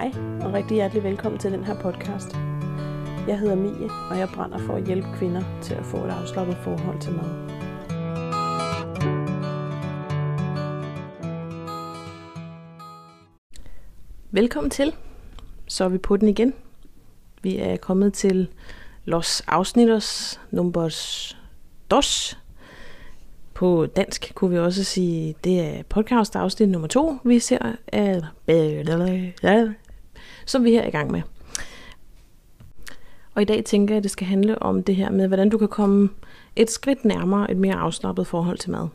Hej og rigtig hjertelig velkommen til den her podcast. Jeg hedder Mie, og jeg brænder for at hjælpe kvinder til at få et afslappet forhold til mad. Velkommen til. Så er vi på den igen. Vi er kommet til Los Afsnitos Numbers Dos. På dansk kunne vi også sige, det er podcast afsnit nummer to, vi ser, som vi er i gang med. Og i dag tænker jeg, at det skal handle om det her med, hvordan du kan komme et skridt nærmere et mere afslappet forhold til mad.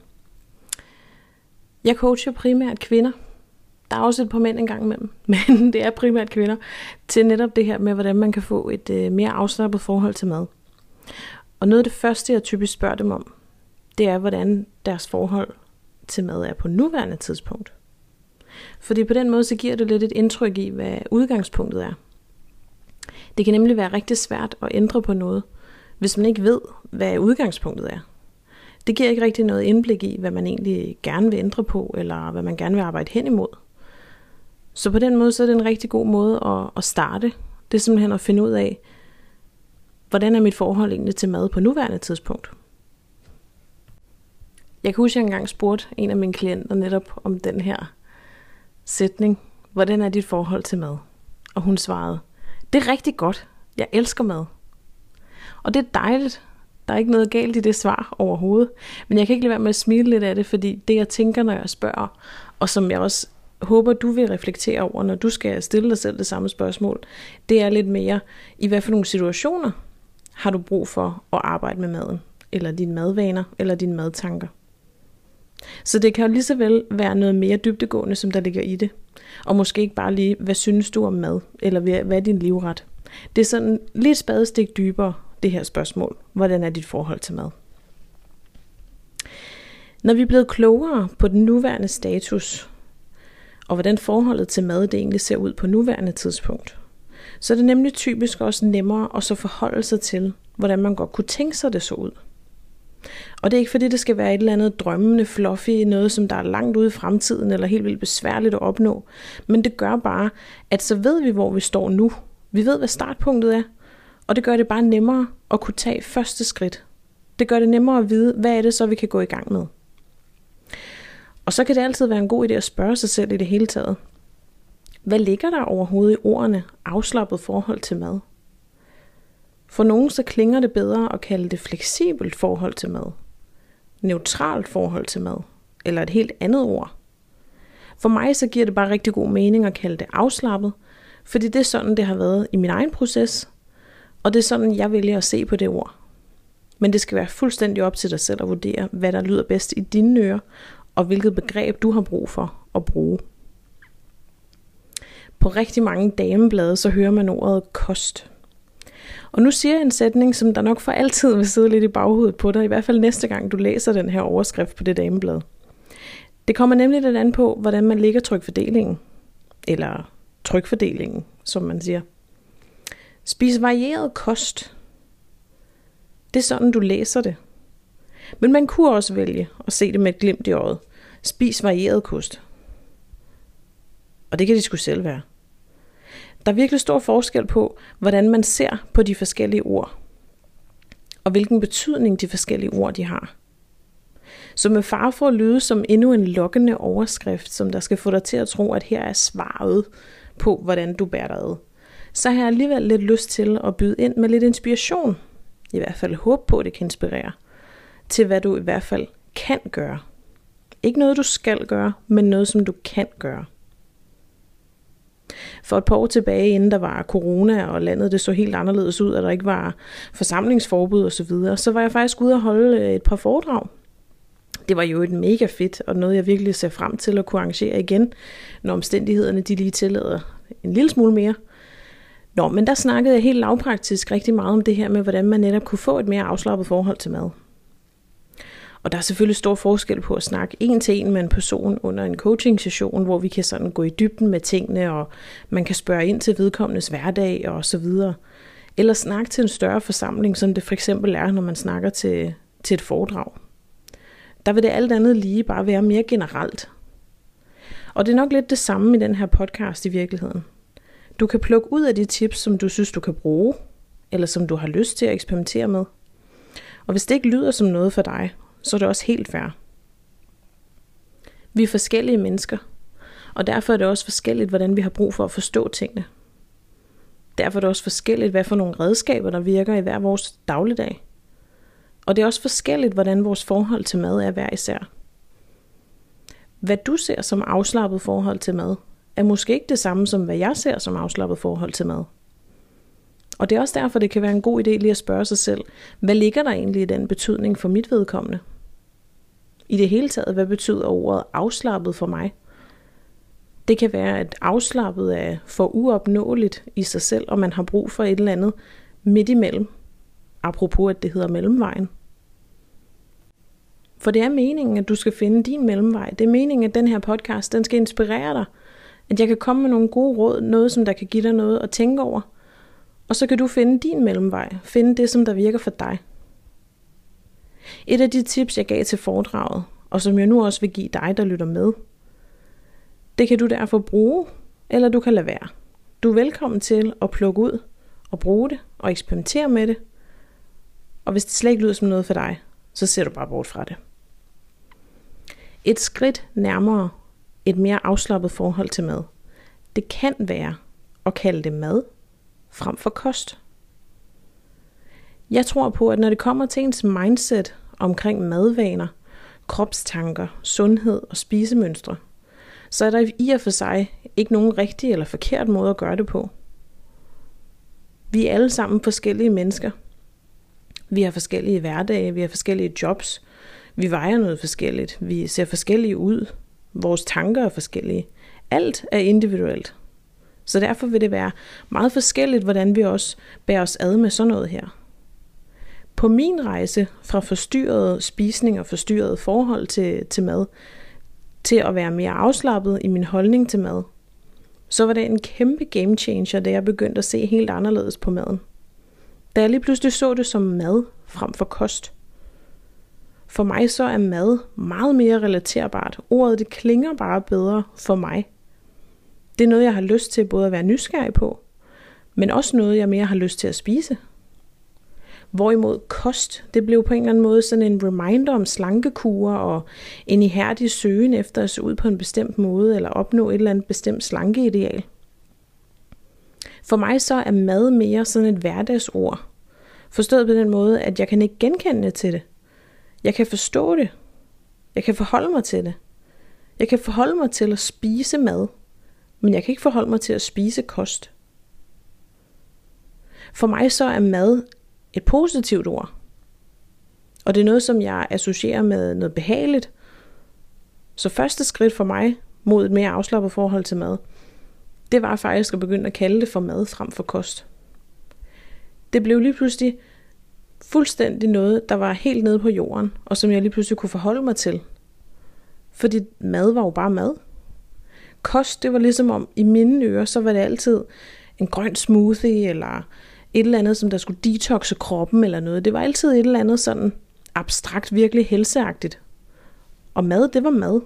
Jeg coacher primært kvinder. Der er også et par mænd engang imellem, men det er primært kvinder, til netop det her med, hvordan man kan få et øh, mere afslappet forhold til mad. Og noget af det første, jeg typisk spørger dem om, det er, hvordan deres forhold til mad er på nuværende tidspunkt. Fordi på den måde, så giver det lidt et indtryk i, hvad udgangspunktet er. Det kan nemlig være rigtig svært at ændre på noget, hvis man ikke ved, hvad udgangspunktet er. Det giver ikke rigtig noget indblik i, hvad man egentlig gerne vil ændre på, eller hvad man gerne vil arbejde hen imod. Så på den måde, så er det en rigtig god måde at, at starte. Det er simpelthen at finde ud af, hvordan er mit forhold egentlig til mad på nuværende tidspunkt. Jeg kan huske, at jeg engang spurgte en af mine klienter netop om den her sætning. Hvordan er dit forhold til mad? Og hun svarede, det er rigtig godt. Jeg elsker mad. Og det er dejligt. Der er ikke noget galt i det svar overhovedet. Men jeg kan ikke lade være med at smile lidt af det, fordi det jeg tænker, når jeg spørger, og som jeg også håber, du vil reflektere over, når du skal stille dig selv det samme spørgsmål, det er lidt mere, i hvad for nogle situationer har du brug for at arbejde med maden, eller dine madvaner, eller dine madtanker. Så det kan jo lige så vel være noget mere dybdegående, som der ligger i det. Og måske ikke bare lige, hvad synes du om mad, eller hvad er din livret? Det er sådan lidt spadestik dybere, det her spørgsmål. Hvordan er dit forhold til mad? Når vi er blevet klogere på den nuværende status, og hvordan forholdet til mad det egentlig ser ud på nuværende tidspunkt, så er det nemlig typisk også nemmere at så forholde sig til, hvordan man godt kunne tænke sig det så ud. Og det er ikke fordi, det skal være et eller andet drømmende, fluffy, noget som der er langt ude i fremtiden, eller helt vildt besværligt at opnå. Men det gør bare, at så ved vi, hvor vi står nu. Vi ved, hvad startpunktet er. Og det gør det bare nemmere at kunne tage første skridt. Det gør det nemmere at vide, hvad er det så, vi kan gå i gang med. Og så kan det altid være en god idé at spørge sig selv i det hele taget. Hvad ligger der overhovedet i ordene afslappet forhold til mad? For nogen så klinger det bedre at kalde det fleksibelt forhold til mad, neutralt forhold til mad, eller et helt andet ord. For mig så giver det bare rigtig god mening at kalde det afslappet, fordi det er sådan, det har været i min egen proces, og det er sådan, jeg vælger at se på det ord. Men det skal være fuldstændig op til dig selv at vurdere, hvad der lyder bedst i dine ører, og hvilket begreb du har brug for at bruge. På rigtig mange dameblade, så hører man ordet kost. Og nu siger jeg en sætning, som der nok for altid vil sidde lidt i baghovedet på dig, i hvert fald næste gang du læser den her overskrift på det dameblad. Det kommer nemlig lidt an på, hvordan man ligger trykfordelingen. Eller trykfordelingen, som man siger. Spis varieret kost. Det er sådan, du læser det. Men man kunne også vælge at se det med et glimt i øjet. Spis varieret kost. Og det kan de skulle selv være. Der er virkelig stor forskel på, hvordan man ser på de forskellige ord, og hvilken betydning de forskellige ord de har. Så med far for at lyde som endnu en lokkende overskrift, som der skal få dig til at tro, at her er svaret på, hvordan du bærer dig ad, så har jeg alligevel lidt lyst til at byde ind med lidt inspiration. I hvert fald håb på, at det kan inspirere. Til hvad du i hvert fald kan gøre. Ikke noget, du skal gøre, men noget, som du kan gøre. For et par år tilbage, inden der var corona, og landet det så helt anderledes ud, og der ikke var forsamlingsforbud osv., så, videre, så var jeg faktisk ude og holde øh, et par foredrag. Det var jo et mega fedt, og noget jeg virkelig ser frem til at kunne arrangere igen, når omstændighederne de lige tillader en lille smule mere. Nå, men der snakkede jeg helt lavpraktisk rigtig meget om det her med, hvordan man netop kunne få et mere afslappet forhold til mad. Og der er selvfølgelig stor forskel på at snakke en til en med en person under en coaching session, hvor vi kan sådan gå i dybden med tingene, og man kan spørge ind til vedkommendes hverdag og så videre. Eller snakke til en større forsamling, som det for eksempel er, når man snakker til, til et foredrag. Der vil det alt andet lige bare være mere generelt. Og det er nok lidt det samme i den her podcast i virkeligheden. Du kan plukke ud af de tips, som du synes, du kan bruge, eller som du har lyst til at eksperimentere med. Og hvis det ikke lyder som noget for dig, så er det også helt fair. Vi er forskellige mennesker, og derfor er det også forskelligt, hvordan vi har brug for at forstå tingene. Derfor er det også forskelligt, hvad for nogle redskaber, der virker i hver vores dagligdag. Og det er også forskelligt, hvordan vores forhold til mad er hver især. Hvad du ser som afslappet forhold til mad, er måske ikke det samme som hvad jeg ser som afslappet forhold til mad. Og det er også derfor, det kan være en god idé lige at spørge sig selv, hvad ligger der egentlig i den betydning for mit vedkommende? I det hele taget, hvad betyder ordet afslappet for mig? Det kan være, at afslappet er for uopnåeligt i sig selv, og man har brug for et eller andet midt imellem. Apropos at det hedder mellemvejen. For det er meningen, at du skal finde din mellemvej. Det er meningen, at den her podcast, den skal inspirere dig. At jeg kan komme med nogle gode råd, noget som der kan give dig noget at tænke over. Og så kan du finde din mellemvej. Finde det, som der virker for dig. Et af de tips, jeg gav til foredraget, og som jeg nu også vil give dig, der lytter med, det kan du derfor bruge, eller du kan lade være. Du er velkommen til at plukke ud og bruge det og eksperimentere med det. Og hvis det slet ikke lyder som noget for dig, så ser du bare bort fra det. Et skridt nærmere et mere afslappet forhold til mad, det kan være at kalde det mad frem for kost. Jeg tror på, at når det kommer til ens mindset omkring madvaner, kropstanker, sundhed og spisemønstre, så er der i og for sig ikke nogen rigtig eller forkert måde at gøre det på. Vi er alle sammen forskellige mennesker. Vi har forskellige hverdage, vi har forskellige jobs, vi vejer noget forskelligt, vi ser forskellige ud, vores tanker er forskellige. Alt er individuelt. Så derfor vil det være meget forskelligt, hvordan vi også bærer os ad med sådan noget her. På min rejse fra forstyrret spisning og forstyrret forhold til, til mad, til at være mere afslappet i min holdning til mad, så var det en kæmpe game changer, da jeg begyndte at se helt anderledes på maden. Da jeg lige pludselig så det som mad frem for kost. For mig så er mad meget mere relaterbart. Ordet det klinger bare bedre for mig. Det er noget, jeg har lyst til både at være nysgerrig på, men også noget, jeg mere har lyst til at spise. Hvorimod kost, det blev på en eller anden måde sådan en reminder om slankekure og en ihærdig søgen efter at se ud på en bestemt måde eller opnå et eller andet bestemt slankeideal. For mig så er mad mere sådan et hverdagsord. Forstået på den måde, at jeg kan ikke genkende til det. Jeg kan forstå det. Jeg kan forholde mig til det. Jeg kan forholde mig til at spise mad, men jeg kan ikke forholde mig til at spise kost. For mig så er mad et positivt ord. Og det er noget, som jeg associerer med noget behageligt. Så første skridt for mig mod et mere afslappet forhold til mad, det var faktisk at begynde at kalde det for mad frem for kost. Det blev lige pludselig fuldstændig noget, der var helt nede på jorden, og som jeg lige pludselig kunne forholde mig til. Fordi mad var jo bare mad. Kost, det var ligesom om, i mine ører, så var det altid en grøn smoothie, eller et eller andet, som der skulle detoxe kroppen eller noget. Det var altid et eller andet sådan abstrakt, virkelig helseagtigt. Og mad, det var mad.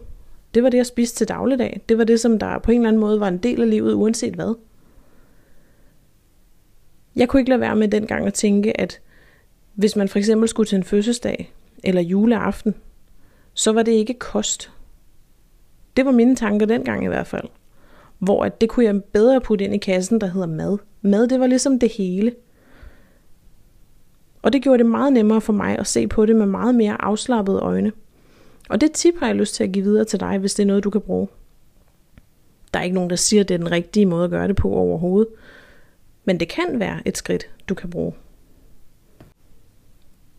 Det var det, jeg spiste til dagligdag. Det var det, som der på en eller anden måde var en del af livet, uanset hvad. Jeg kunne ikke lade være med dengang at tænke, at hvis man for eksempel skulle til en fødselsdag eller juleaften, så var det ikke kost. Det var mine tanker dengang i hvert fald. Hvor at det kunne jeg bedre putte ind i kassen, der hedder mad. Mad, det var ligesom det hele. Og det gjorde det meget nemmere for mig at se på det med meget mere afslappede øjne. Og det tip har jeg lyst til at give videre til dig, hvis det er noget, du kan bruge. Der er ikke nogen, der siger, at det er den rigtige måde at gøre det på overhovedet. Men det kan være et skridt, du kan bruge.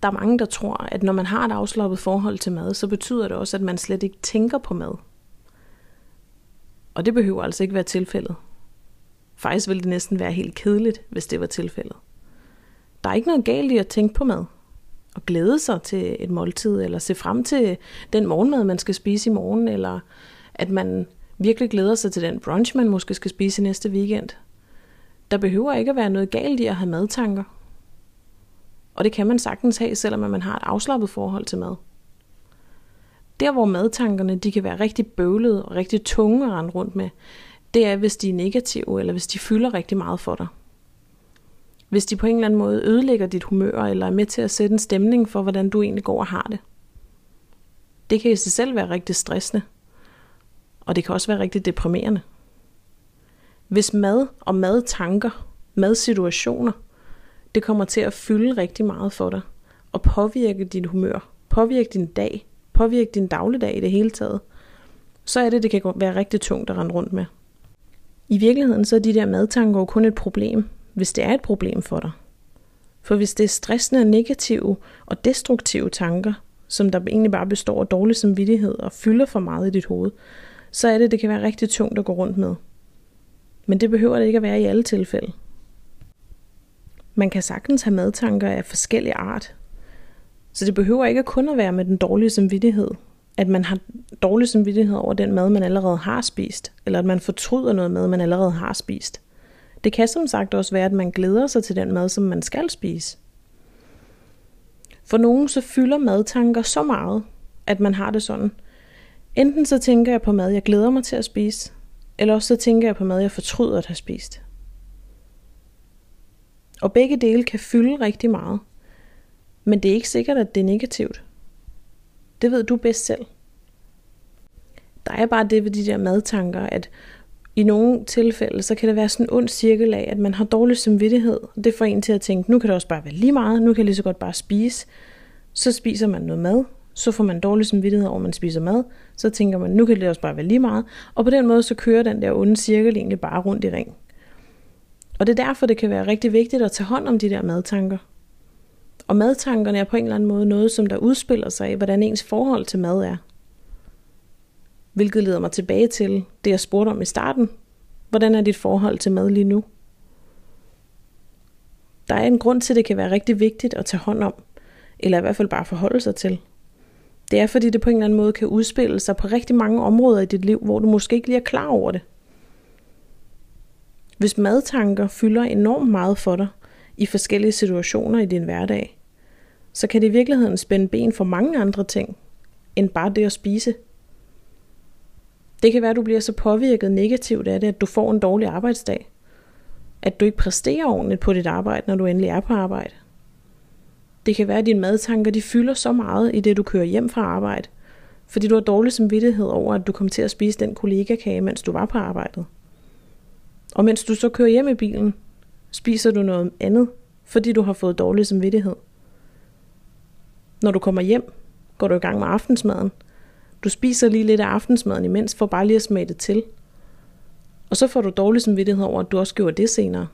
Der er mange, der tror, at når man har et afslappet forhold til mad, så betyder det også, at man slet ikke tænker på mad. Og det behøver altså ikke være tilfældet. Faktisk ville det næsten være helt kedeligt, hvis det var tilfældet. Der er ikke noget galt i at tænke på mad. Og glæde sig til et måltid, eller se frem til den morgenmad, man skal spise i morgen, eller at man virkelig glæder sig til den brunch, man måske skal spise næste weekend. Der behøver ikke at være noget galt i at have madtanker. Og det kan man sagtens have, selvom man har et afslappet forhold til mad. Der hvor madtankerne de kan være rigtig bøvlede og rigtig tunge at rende rundt med, det er, hvis de er negative, eller hvis de fylder rigtig meget for dig. Hvis de på en eller anden måde ødelægger dit humør, eller er med til at sætte en stemning for, hvordan du egentlig går og har det. Det kan i sig selv være rigtig stressende, og det kan også være rigtig deprimerende. Hvis mad og madtanker, madsituationer, det kommer til at fylde rigtig meget for dig, og påvirke dit humør, påvirke din dag, påvirke din dagligdag i det hele taget, så er det, det kan være rigtig tungt at rende rundt med. I virkeligheden så er de der madtanker jo kun et problem, hvis det er et problem for dig. For hvis det er stressende, negative og destruktive tanker, som der egentlig bare består af dårlig samvittighed og fylder for meget i dit hoved, så er det, det kan være rigtig tungt at gå rundt med. Men det behøver det ikke at være i alle tilfælde. Man kan sagtens have madtanker af forskellige art. Så det behøver ikke kun at være med den dårlige samvittighed, at man har dårlig samvittighed over den mad, man allerede har spist, eller at man fortryder noget mad, man allerede har spist. Det kan som sagt også være, at man glæder sig til den mad, som man skal spise. For nogen så fylder madtanker så meget, at man har det sådan. Enten så tænker jeg på mad, jeg glæder mig til at spise, eller også så tænker jeg på mad, jeg fortryder at have spist. Og begge dele kan fylde rigtig meget. Men det er ikke sikkert, at det er negativt. Det ved du bedst selv. Der er bare det ved de der madtanker, at i nogle tilfælde, så kan det være sådan en ond cirkel af, at man har dårlig samvittighed. og Det får en til at tænke, nu kan det også bare være lige meget, nu kan jeg lige så godt bare spise. Så spiser man noget mad, så får man dårlig samvittighed over, at man spiser mad. Så tænker man, nu kan det også bare være lige meget. Og på den måde, så kører den der onde cirkel egentlig bare rundt i ring. Og det er derfor, det kan være rigtig vigtigt at tage hånd om de der madtanker. Og madtankerne er på en eller anden måde noget, som der udspiller sig i, hvordan ens forhold til mad er. Hvilket leder mig tilbage til det, jeg spurgte om i starten. Hvordan er dit forhold til mad lige nu? Der er en grund til, at det kan være rigtig vigtigt at tage hånd om, eller i hvert fald bare forholde sig til. Det er, fordi det på en eller anden måde kan udspille sig på rigtig mange områder i dit liv, hvor du måske ikke lige er klar over det. Hvis madtanker fylder enormt meget for dig i forskellige situationer i din hverdag, så kan det i virkeligheden spænde ben for mange andre ting, end bare det at spise. Det kan være, at du bliver så påvirket negativt af det, at du får en dårlig arbejdsdag. At du ikke præsterer ordentligt på dit arbejde, når du endelig er på arbejde. Det kan være, at dine madtanker de fylder så meget i det, du kører hjem fra arbejde, fordi du har dårlig samvittighed over, at du kom til at spise den kollegakage, mens du var på arbejdet. Og mens du så kører hjem i bilen, spiser du noget andet, fordi du har fået dårlig samvittighed. Når du kommer hjem, går du i gang med aftensmaden. Du spiser lige lidt af aftensmaden imens, for bare lige at smage det til. Og så får du dårlig samvittighed over, at du også gjorde det senere.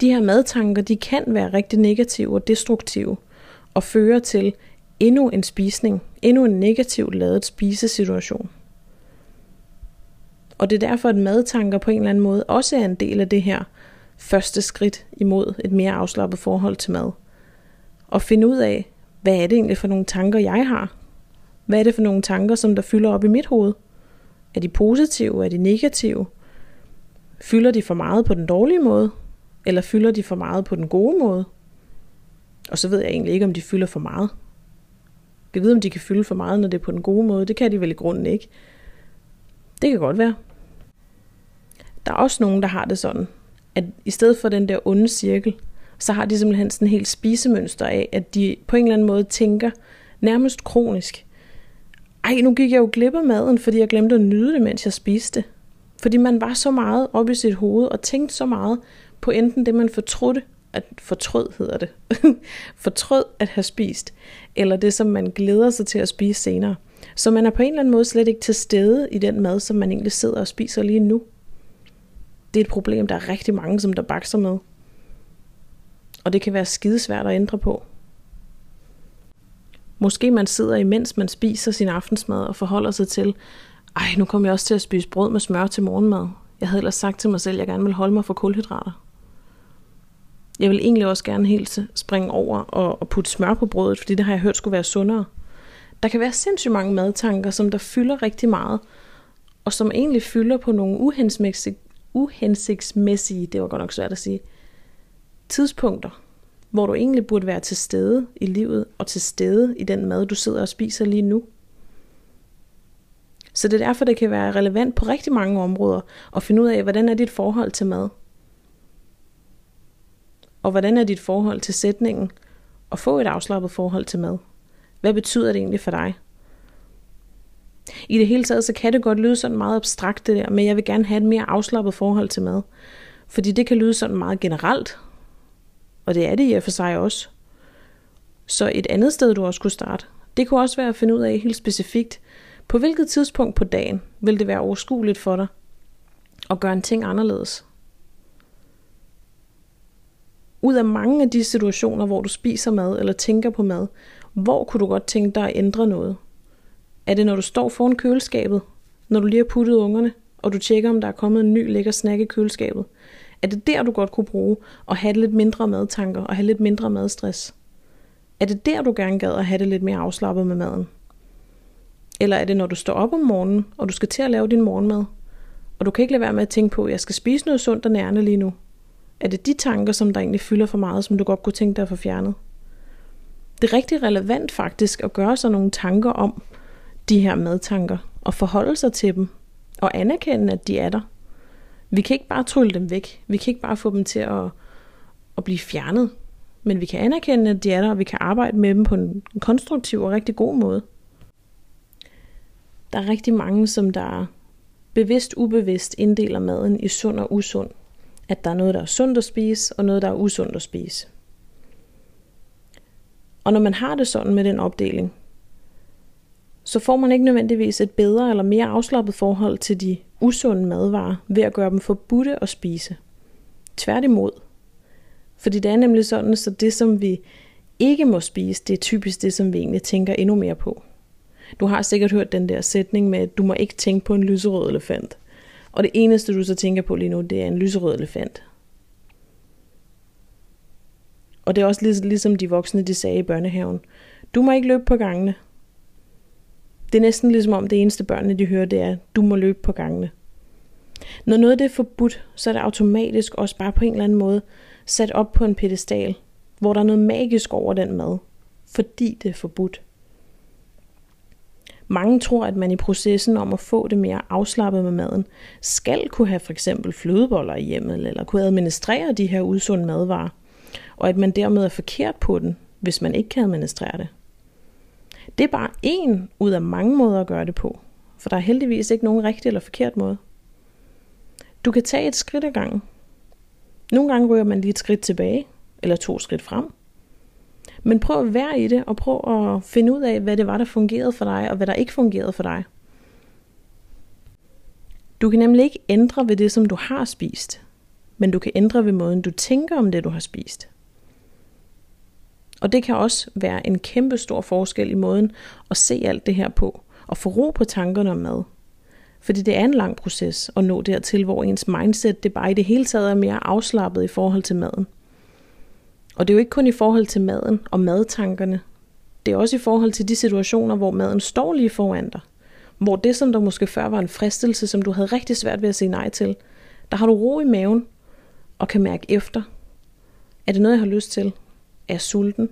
De her madtanker, de kan være rigtig negative og destruktive, og føre til endnu en spisning, endnu en negativt lavet spisesituation. Og det er derfor, at madtanker på en eller anden måde også er en del af det her første skridt imod et mere afslappet forhold til mad. Og finde ud af, hvad er det egentlig for nogle tanker, jeg har? Hvad er det for nogle tanker, som der fylder op i mit hoved? Er de positive? Er de negative? Fylder de for meget på den dårlige måde? Eller fylder de for meget på den gode måde? Og så ved jeg egentlig ikke, om de fylder for meget. Jeg ved, om de kan fylde for meget, når det er på den gode måde. Det kan de vel i grunden ikke. Det kan godt være. Der er også nogen, der har det sådan, at i stedet for den der onde cirkel, så har de simpelthen sådan en helt spisemønster af, at de på en eller anden måde tænker nærmest kronisk, ej, nu gik jeg jo glip af maden, fordi jeg glemte at nyde det, mens jeg spiste. Fordi man var så meget op i sit hoved og tænkte så meget på enten det, man fortrudte, at fortrød hedder det, fortrød at have spist, eller det, som man glæder sig til at spise senere. Så man er på en eller anden måde slet ikke til stede i den mad, som man egentlig sidder og spiser lige nu. Det er et problem, der er rigtig mange, som der bakser med. Og det kan være skidesvært at ændre på. Måske man sidder imens man spiser sin aftensmad og forholder sig til, ej, nu kommer jeg også til at spise brød med smør til morgenmad. Jeg havde ellers sagt til mig selv, at jeg gerne vil holde mig for kulhydrater. Jeg vil egentlig også gerne helt springe over og, og putte smør på brødet, fordi det har jeg hørt skulle være sundere. Der kan være sindssygt mange madtanker, som der fylder rigtig meget, og som egentlig fylder på nogle uhensigtsmæssige, uhensigtsmæssige det var godt nok svært at sige, tidspunkter, hvor du egentlig burde være til stede i livet og til stede i den mad, du sidder og spiser lige nu. Så det er derfor, det kan være relevant på rigtig mange områder at finde ud af, hvordan er dit forhold til mad? Og hvordan er dit forhold til sætningen at få et afslappet forhold til mad? Hvad betyder det egentlig for dig? I det hele taget, så kan det godt lyde sådan meget abstrakt det der, men jeg vil gerne have et mere afslappet forhold til mad. Fordi det kan lyde sådan meget generelt, og det er det i og for sig også. Så et andet sted, du også kunne starte, det kunne også være at finde ud af helt specifikt, på hvilket tidspunkt på dagen vil det være overskueligt for dig at gøre en ting anderledes. Ud af mange af de situationer, hvor du spiser mad eller tænker på mad, hvor kunne du godt tænke dig at ændre noget? Er det, når du står foran køleskabet, når du lige har puttet ungerne, og du tjekker, om der er kommet en ny lækker snack i køleskabet? Er det der, du godt kunne bruge at have lidt mindre madtanker og have lidt mindre madstress? Er det der, du gerne gad at have det lidt mere afslappet med maden? Eller er det, når du står op om morgenen, og du skal til at lave din morgenmad, og du kan ikke lade være med at tænke på, at jeg skal spise noget sundt og nærende lige nu? Er det de tanker, som der egentlig fylder for meget, som du godt kunne tænke dig at få fjernet? Det er rigtig relevant faktisk at gøre sig nogle tanker om de her madtanker, og forholde sig til dem, og anerkende, at de er der. Vi kan ikke bare trylle dem væk. Vi kan ikke bare få dem til at, at blive fjernet. Men vi kan anerkende, at de er der, og vi kan arbejde med dem på en konstruktiv og rigtig god måde. Der er rigtig mange, som der bevidst ubevidst inddeler maden i sund og usund. At der er noget, der er sundt at spise, og noget, der er usundt at spise. Og når man har det sådan med den opdeling, så får man ikke nødvendigvis et bedre eller mere afslappet forhold til de usunde madvarer ved at gøre dem forbudte at spise. Tværtimod. Fordi det er nemlig sådan, så det som vi ikke må spise, det er typisk det, som vi egentlig tænker endnu mere på. Du har sikkert hørt den der sætning med, at du må ikke tænke på en lyserød elefant. Og det eneste, du så tænker på lige nu, det er en lyserød elefant. Og det er også ligesom de voksne, de sagde i børnehaven. Du må ikke løbe på gangene. Det er næsten ligesom om det eneste børnene, de hører, det er, du må løbe på gangene. Når noget det er forbudt, så er det automatisk også bare på en eller anden måde sat op på en pedestal, hvor der er noget magisk over den mad, fordi det er forbudt. Mange tror, at man i processen om at få det mere afslappet med maden, skal kunne have for eksempel flødeboller i hjemmet, eller kunne administrere de her udsunde madvarer, og at man dermed er forkert på den, hvis man ikke kan administrere det. Det er bare en ud af mange måder at gøre det på, for der er heldigvis ikke nogen rigtig eller forkert måde. Du kan tage et skridt ad gangen. Nogle gange ryger man lige et skridt tilbage, eller to skridt frem. Men prøv at være i det, og prøv at finde ud af, hvad det var, der fungerede for dig, og hvad der ikke fungerede for dig. Du kan nemlig ikke ændre ved det, som du har spist, men du kan ændre ved måden, du tænker om det, du har spist. Og det kan også være en kæmpe stor forskel i måden at se alt det her på, og få ro på tankerne om mad. Fordi det er en lang proces at nå dertil, hvor ens mindset det bare i det hele taget er mere afslappet i forhold til maden. Og det er jo ikke kun i forhold til maden og madtankerne. Det er også i forhold til de situationer, hvor maden står lige foran dig. Hvor det, som der måske før var en fristelse, som du havde rigtig svært ved at sige nej til, der har du ro i maven og kan mærke efter. Er det noget, jeg har lyst til? Er sulten.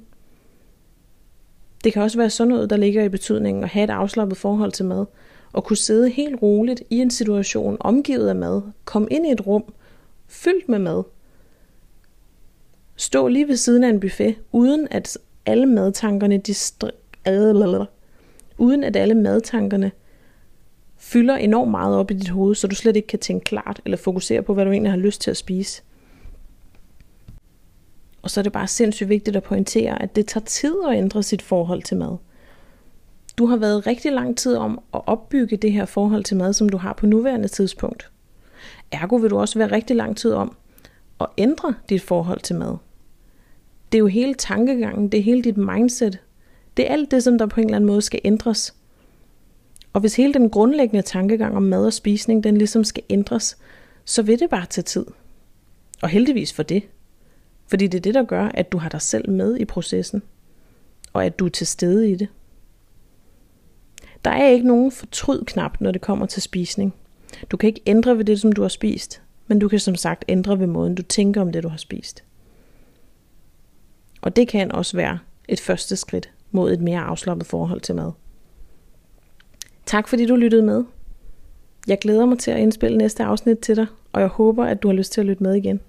Det kan også være sådan noget, der ligger i betydningen at have et afslappet forhold til mad, og kunne sidde helt roligt i en situation omgivet af mad, komme ind i et rum fyldt med mad, stå lige ved siden af en buffet, uden at alle madtankerne de str- uden at alle madtankerne fylder enormt meget op i dit hoved, så du slet ikke kan tænke klart eller fokusere på, hvad du egentlig har lyst til at spise. Og så er det bare sindssygt vigtigt at pointere, at det tager tid at ændre sit forhold til mad. Du har været rigtig lang tid om at opbygge det her forhold til mad, som du har på nuværende tidspunkt. Ergo vil du også være rigtig lang tid om at ændre dit forhold til mad. Det er jo hele tankegangen, det er hele dit mindset. Det er alt det, som der på en eller anden måde skal ændres. Og hvis hele den grundlæggende tankegang om mad og spisning, den ligesom skal ændres, så vil det bare tage tid. Og heldigvis for det. Fordi det er det, der gør, at du har dig selv med i processen, og at du er til stede i det. Der er ikke nogen fortryd-knap, når det kommer til spisning. Du kan ikke ændre ved det, som du har spist, men du kan som sagt ændre ved måden, du tænker om det, du har spist. Og det kan også være et første skridt mod et mere afslappet forhold til mad. Tak fordi du lyttede med. Jeg glæder mig til at indspille næste afsnit til dig, og jeg håber, at du har lyst til at lytte med igen.